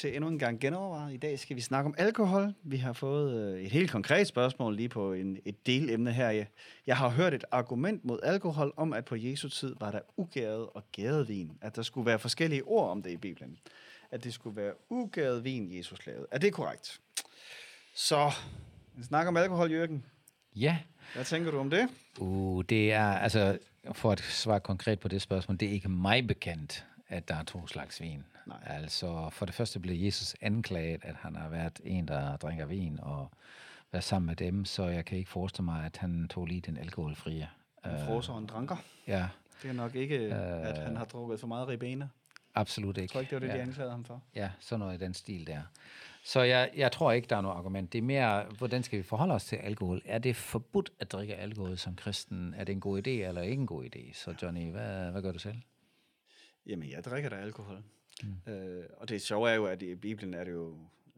til endnu en gang genovervejet. I dag skal vi snakke om alkohol. Vi har fået øh, et helt konkret spørgsmål lige på en, et delemne her. Jeg har hørt et argument mod alkohol om, at på Jesu tid var der ugæret og gæret vin. At der skulle være forskellige ord om det i Bibelen. At det skulle være ugæret vin, Jesus lavede. Er det korrekt? Så, vi snakker om alkohol, Jørgen. Ja. Hvad tænker du om det? Uh, det er, altså, for at svare konkret på det spørgsmål, det er ikke mig bekendt, at der er to slags vin. Nej. Altså, for det første blev Jesus anklaget, at han har været en, der drikker vin og været sammen med dem, så jeg kan ikke forestille mig, at han tog lige den alkoholfrie. En frosser og en dranker? Ja. Det er nok ikke, uh, at han har drukket for meget ribena. Absolut ikke. Jeg tror ikke, det var det, ja. de anklagede ham for. Ja, sådan noget i den stil der. Så jeg, jeg tror ikke, der er noget argument. Det er mere, hvordan skal vi forholde os til alkohol? Er det forbudt at drikke alkohol som kristen? Er det en god idé eller ikke en god idé? Så Johnny, hvad, hvad gør du selv? Jamen, jeg drikker da alkohol. Mm. Øh, og det sjove er jo, at i Bibelen er det jo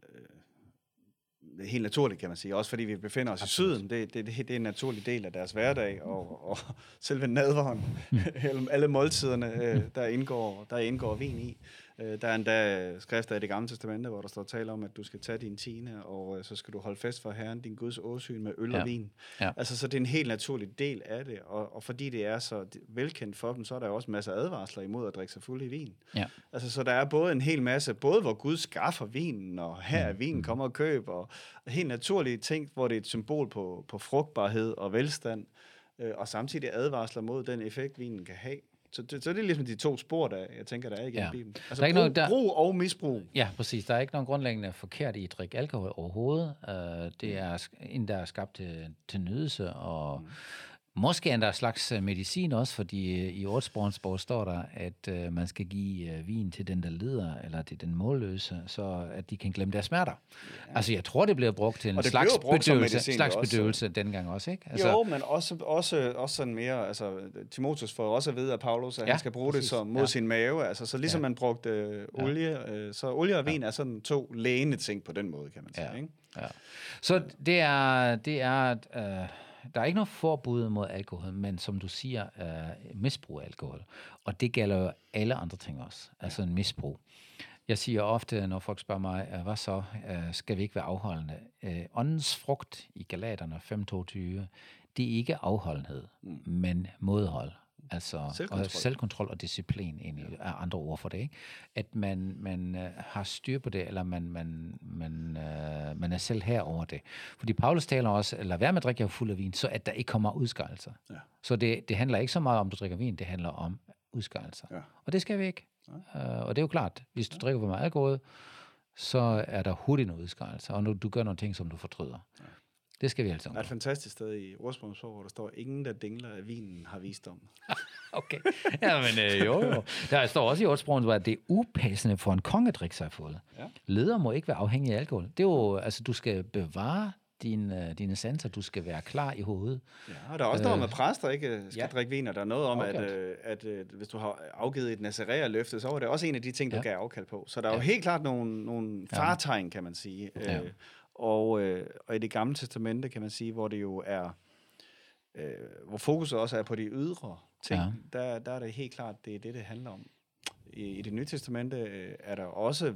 øh, helt naturligt, kan man sige. Også fordi vi befinder os Absolut. i syden. Det, det, det, det er en naturlig del af deres hverdag. Og, og selve nadveren, mm. alle måltiderne, øh, der, indgår, der indgår vin i. Øh, der er endda skrifter i det gamle testamente, hvor der står tale om, at du skal tage din tiende, og øh, så skal du holde fest for Herren, din Guds åsyn med øl ja. og vin. Ja. Altså, så det er en helt naturlig del af det, og, og fordi det er så velkendt for dem, så er der også masser af advarsler imod at drikke sig fuld i vin. Ja. Altså, så der er både en hel masse, både hvor Gud skaffer vinen, og her er vinen mm. kommer og køb, og helt naturlige ting, hvor det er et symbol på, på frugtbarhed og velstand, øh, og samtidig advarsler mod den effekt, vinen kan have. Så det, så det er ligesom de to spor, der jeg tænker, der er igennem ja. Bibelen. Altså der er ikke brug, noget, der... brug og misbrug. Ja, præcis. Der er ikke nogen grundlæggende forkert i at drikke alkohol overhovedet. Uh, det er en, der er skabt til, til nydelse og mm. Måske er der en slags øh, medicin også, fordi øh, i ordsprogsbog står der, at uh, man skal give vin til den, der lider, eller til den målløse, så at de kan glemme deres smerter. Ja. Altså, jeg tror, det bliver brugt til en slags bedøvelse, slags bedøvelse også. dengang også, ikke? Altså, jo, men også, også, også sådan mere, altså, Timotheus får også at vide af Paulus, at ja, han skal bruge præcis. det som mod ja. sin mave, altså, så ligesom ja. man brugte uh, olie, uh, så olie og vin ja. er sådan to lægende ting på den måde, kan man sige, ja. ikke? Ja. Så det er, det er uh, der er ikke noget forbud mod alkohol, men som du siger, uh, misbrug af alkohol. Og det gælder jo alle andre ting også, altså en misbrug. Jeg siger ofte, når folk spørger mig, uh, hvad så, uh, skal vi ikke være afholdende? Uh, åndens frugt i Galaterne 5.22, det er ikke afholdenhed, mm. men modhold. Altså selvkontrol. Og selvkontrol og disciplin egentlig ja. er andre ord for det. Ikke? At man, man uh, har styr på det, eller man, man, man, uh, man er selv her over det. Fordi Paulus taler også, lad være med at drikke jer fuld af vin, så at der ikke kommer udskejelser. Ja. Så det, det handler ikke så meget om, at du drikker vin, det handler om udskejelser. Ja. Og det skal vi ikke. Ja. Uh, og det er jo klart, hvis du ja. drikker for meget alkohol, så er der hurtigt noget udskejelser, og nu, du gør nogle ting, som du fortryder. Ja. Det skal vi altså Der er et fantastisk sted i ordsprogsord, hvor der står, ingen der dingler af vinen har vist om. okay. Ja, men øh, jo, jo. Der står også i ordsproget, at det er upassende for en konge at drikke sig fuld. Ja. Leder må ikke være afhængig af alkohol. Det er jo, altså, du skal bevare dine, uh, dine sanser, du skal være klar i hovedet. Ja, og der er også øh, noget med præster, ikke skal ja. drikke vin, og der er noget om, at, uh, at hvis du har afgivet et nazaræer løfte, så var det også en af de ting, du ja. gav afkald på. Så der er ja. jo helt klart nogle, nogle fartegn, kan man sige. Ja. Uh, og, øh, og i det gamle testamente, kan man sige, hvor det jo er, øh, hvor fokus også er på de ydre ting, ja. der, der er det helt klart, det er det, det handler om. I, i det nye testamente øh, er der også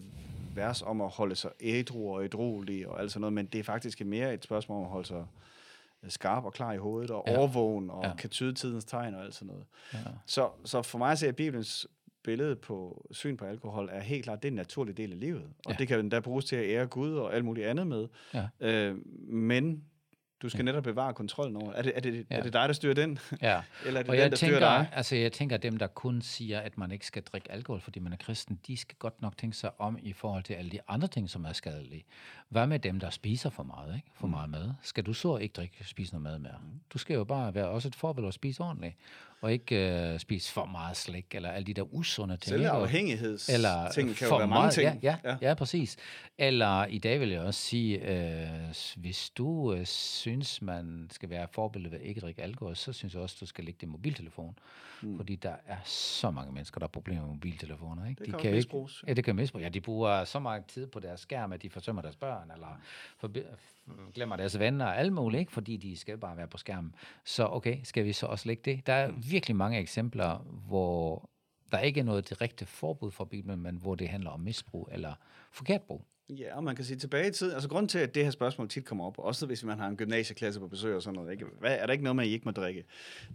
vers om at holde sig ædru og ædrolig og alt sådan noget, men det er faktisk mere et spørgsmål om at holde sig øh, skarp og klar i hovedet, og ja. overvågen, og ja. kan tyde tidens tegn og alt sådan noget. Ja. Så, så for mig ser Bibelens billede på syn på alkohol er helt klart, det er en naturlig del af livet. Og ja. det kan endda bruges til at ære Gud og alt muligt andet med. Ja. Øh, men Du skal netop bevare kontrollen over. Er det, er det, Ja. er det dig, der styrer den? Ja, Eller er det og den, jeg der styrer tænker, dig? altså jeg tænker, at dem, der kun siger, at man ikke skal drikke alkohol, fordi man er kristen, de skal godt nok tænke sig om i forhold til alle de andre ting, som er skadelige. Hvad med dem, der spiser for meget, ikke? For meget mad? Skal du så ikke drikke, spise noget mad mere? Du skal jo bare være også et forbillede og spise ordentligt, og ikke øh, spise for meget slik, eller alle de der usunde ting. Og- afhængighedsting eller kan jo for være mange meget, ting. Ja, ja, ja. ja, præcis. Eller i dag vil jeg også sige, øh, hvis du øh, synes, man skal være forbillede ved ikke at drikke alkohol, så synes jeg også, du skal lægge din mobiltelefon. Mm. Fordi der er så mange mennesker, der har problemer med mobiltelefoner. Ikke? Det de kan kan jo jo misbruges. Ikke, ja, det kan misbruges. Ja, de bruger så meget tid på deres skærm, at de forsømmer deres børn, eller forbi- glemmer deres venner og alt muligt, ikke? fordi de skal bare være på skærmen. Så okay, skal vi så også lægge det? Der er virkelig mange eksempler, hvor der ikke er noget direkte forbud fra Bibelen, men hvor det handler om misbrug eller forkert brug. Ja, og man kan sige tilbage i tiden. Altså, grund til, at det her spørgsmål tit kommer op, også hvis man har en gymnasieklasse på besøg og sådan noget, ikke? Hvad, er der ikke noget med, at I ikke må drikke?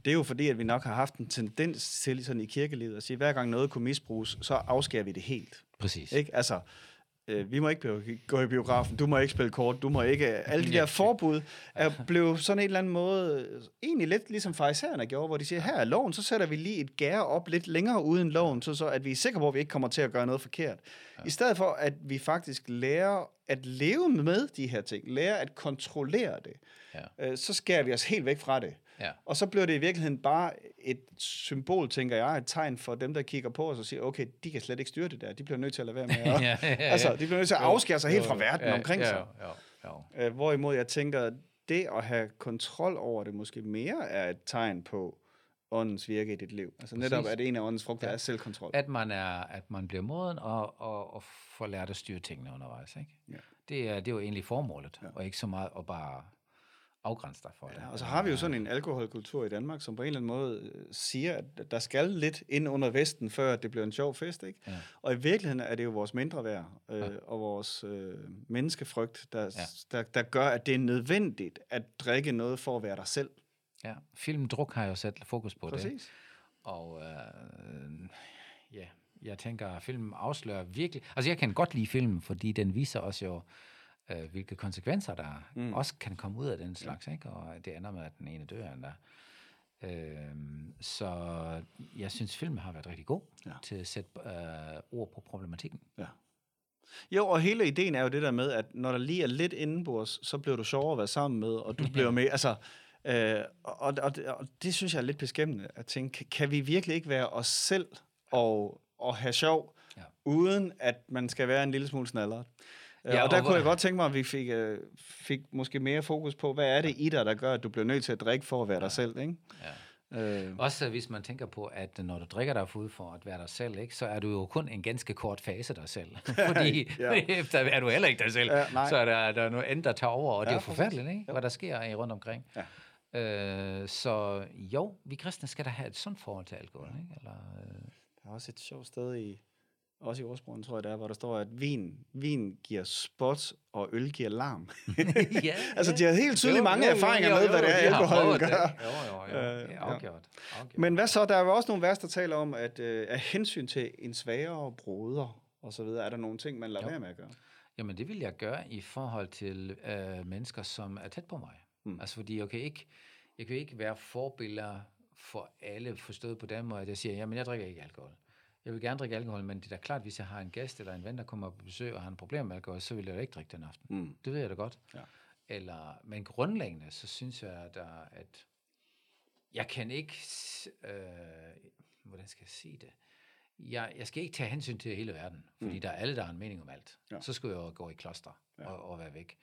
Det er jo fordi, at vi nok har haft en tendens til sådan i kirkelivet at sige, at hver gang noget kunne misbruges, så afskærer vi det helt. Præcis. Ikke? Altså, øh, vi må ikke gå i biografen, du må ikke spille kort, du må ikke... Alle de der forbud er blevet sådan en eller anden måde, øh, egentlig lidt ligesom farisæerne gjorde, hvor de siger, her er loven, så sætter vi lige et gær op lidt længere uden loven, så, så at vi er sikre på, at vi ikke kommer til at gøre noget forkert. Ja. I stedet for, at vi faktisk lærer at leve med de her ting, lærer at kontrollere det, Ja. øh, så skærer vi os helt væk fra det. Ja. Og så bliver det i virkeligheden bare et symbol, tænker jeg, et tegn for dem, der kigger på os og siger, okay, de kan slet ikke styre det der. De bliver nødt til at lade være med at... Ja, ja, ja. Altså, de bliver nødt til at afskære sig helt fra verden ja, omkring ja, sig. Ja, ja. Øh, hvorimod jeg tænker, det at have kontrol over det måske mere er et tegn på åndens virke i dit liv. Altså netop, Præcis. at en af åndens frugter Ja. er selvkontrol. At man, er, at man bliver moden og, og, og får lært at styre tingene undervejs. Ikke? Ja. Det, er, det er jo egentlig formålet, Ja. ja. og ikke så meget at bare afgrænse dig for det. Ja, og så har vi jo sådan en alkoholkultur i Danmark, som på en eller anden måde øh, siger, at der skal lidt ind under Vesten, før det bliver en sjov fest. Ikke? Ja. Og i virkeligheden er det jo vores mindre værd øh, Ja. og vores øh, menneskefrygt, der, Ja. der, der gør, at det er nødvendigt at drikke noget for at være dig selv. Ja, filmen Druk har jo sat fokus på det. Præcis. Og øh, ja, jeg tænker, at filmen afslører virkelig... Altså, jeg kan godt lide filmen, fordi den viser os jo, øh, hvilke konsekvenser der mm. også kan komme ud af den slags, ikke? Og det ender med, at den ene dør endda. Øh, så jeg synes, filmen har været rigtig god Ja. til at sætte øh, ord på problematikken. Ja. Jo, og hele ideen er jo det der med, at når der lige er lidt indenbords, så bliver du sjovere at være sammen med, og du bliver med, altså, øh, og, og, og, det synes jeg er lidt beskæmmende at tænke, kan, vi virkelig ikke være os selv og, og have sjov, Ja. uden at man skal være en lille smule snalleret? Ja, Ja, og der og kunne jeg godt tænke mig, at vi fik, øh, fik måske mere fokus på, hvad er det i dig, der gør, at du bliver nødt til at drikke for at være dig selv, ikke? Ja. Øh, Også hvis man tænker på, at når du drikker dig fuld for at være dig selv, ikke, så er du jo kun en ganske kort fase dig selv. Fordi Ja. ja. efter er du heller ikke dig selv. Ja, nej. så er der, der er noget andet, der tager over, og det Ja, er jo forfærdeligt, ikke? hvad der sker i rundt omkring. Ja. Øh, så jo, vi kristne skal da have et sundt forhold til alkohol. Ikke? Eller, øh, Der er også et sjovt sted i, også i ordsprogen, tror jeg, der, hvor der står, at vin, vin giver spot, og øl giver larm. ja, altså, de har helt tydeligt Jo, mange jo, jo, erfaringer jo, med, jo, hvad det er, alkoholen gør. det. Jo, jo, jo. Øh, Ja, afgjort. afgjort. Men hvad så? Der er jo også nogle vers, der taler om, at øh, af hensyn til en svagere broder, og så videre, er der nogle ting, man lader Jo. være med at gøre. Jamen, det vil jeg gøre i forhold til øh, mennesker, som er tæt på mig. Mm. Altså, fordi jeg kan ikke, jeg kan ikke være forbilleder for alle, forstået på den måde, at jeg siger, jamen, jeg drikker ikke alkohol. Jeg vil gerne drikke alkohol, men det er da klart, hvis jeg har en gæst eller en ven, der kommer på besøg og har en problem med alkohol, så vil jeg da ikke drikke den aften. Mm. Det ved jeg da godt. Ja. Eller, men grundlæggende, så synes jeg, at, der, at jeg kan ikke, øh, hvordan skal jeg sige det? Jeg, jeg skal ikke tage hensyn til hele verden, fordi mm. der er alle, der har en mening om alt. Ja. Så skulle jeg jo gå i kloster Ja. og, og være væk.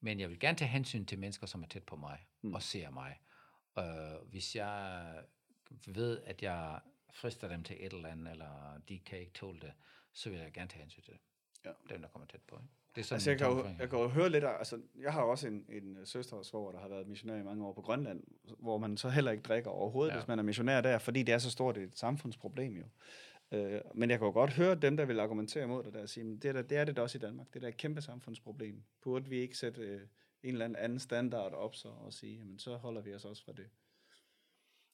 Men jeg vil gerne tage hensyn til mennesker, som er tæt på mig mm. og ser mig. Øh, hvis jeg ved, at jeg frister dem til et eller andet, eller de kan ikke tåle det, så vil jeg gerne tage hensyn til det. Ja. Dem, der kommer tæt på. Ikke? Det er sådan Altså, jeg kan, jo, jeg kan jo høre lidt af, altså, jeg har også en, en søster og svoger, der har været missionær i mange år på Grønland, hvor man så heller ikke drikker overhovedet, ja. Hvis man er missionær der, fordi det er så stort et samfundsproblem jo. Øh, men jeg kan jo godt høre dem, der vil argumentere imod det der, sige, men det, er, da- det er det da også i Danmark. Det er da et kæmpe samfundsproblem. Burde vi ikke sætte øh, en eller anden anden standard op så, og sige, jamen så holder vi os også fra det.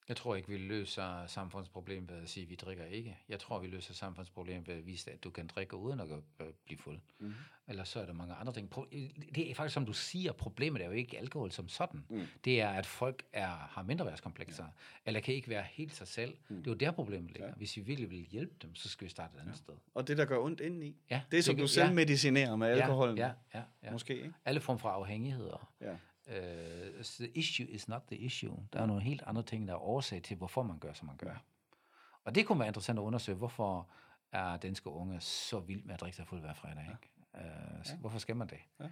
Jeg tror ikke, vi løser samfundsproblem ved at sige, at vi drikker ikke. Jeg tror, vi løser samfundsproblem ved at vise, at du kan drikke uden at øh, blive fuld. Mm. Eller så er der mange andre ting. Det er faktisk, som du siger, problemet er jo ikke alkohol som sådan. Mm. Det er, at folk er, har mindreværdskomplekser, ja. eller kan ikke være helt sig selv. Mm. Det er jo der, problemet ligger. Ja. Hvis vi virkelig vil hjælpe dem, så skal vi starte et andet ja. sted. Og det, der gør ondt indeni. Ja, det, som det, du selv ja. medicinerer med alkoholen. Ja, ja, ja. Måske, ikke? Alle former for afhængigheder. Ja. Uh, the issue is not the issue. Der er nogle helt andre ting, der er årsag til, hvorfor man gør, som man gør. Og det kunne være interessant at undersøge, hvorfor er danske unge så vild med at drikke sig fuld hver fredag. Ikke? Uh, ja. Hvorfor skal man det? Ja.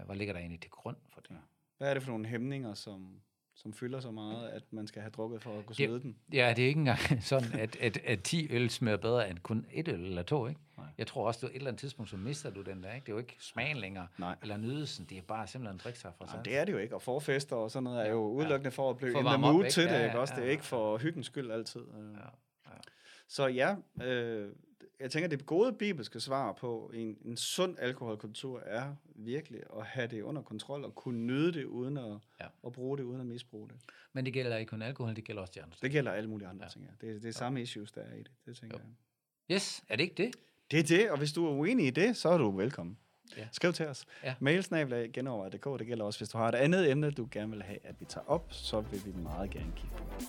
Uh, hvad ligger der egentlig til grund for det? Ja. Hvad er det for nogle hæmninger, som, som fylder så meget, at man skal have drukket for at kunne smide den? Ja, det er ikke engang sådan, at, at, at 10 øl smager bedre end kun et øl eller to, ikke? Jeg tror også, at et eller andet tidspunkt, så mister du den der, ikke? Det er jo ikke smagen længere, Nej. eller nydelsen, det er bare simpelthen en sig fra sig. det er det jo ikke, og forfester og sådan noget er jo udelukkende for at blive for in mood til det, ja, ikke også? Ja, ja, det er ikke for hyggens skyld altid. Ja, ja. Så ja, øh, jeg tænker, det gode bibelske svar på en, en sund alkoholkultur er virkelig at have det under kontrol og kunne nyde det uden at, ja. at bruge det, uden at misbruge det. Men det gælder ikke kun alkohol, det gælder også de andre ting. Det gælder alle mulige andre ja. ting, ja. Det, det er ja. samme issues, der er i det, det tænker jo. jeg. Yes, er det ikke det? Det er det, og hvis du er uenig i det, så er du velkommen. Ja. Skriv til os. Ja. Mailsnabel genover.dk, det gælder også, hvis du har et andet emne, du gerne vil have, at vi tager op, så vil vi meget gerne kigge på det.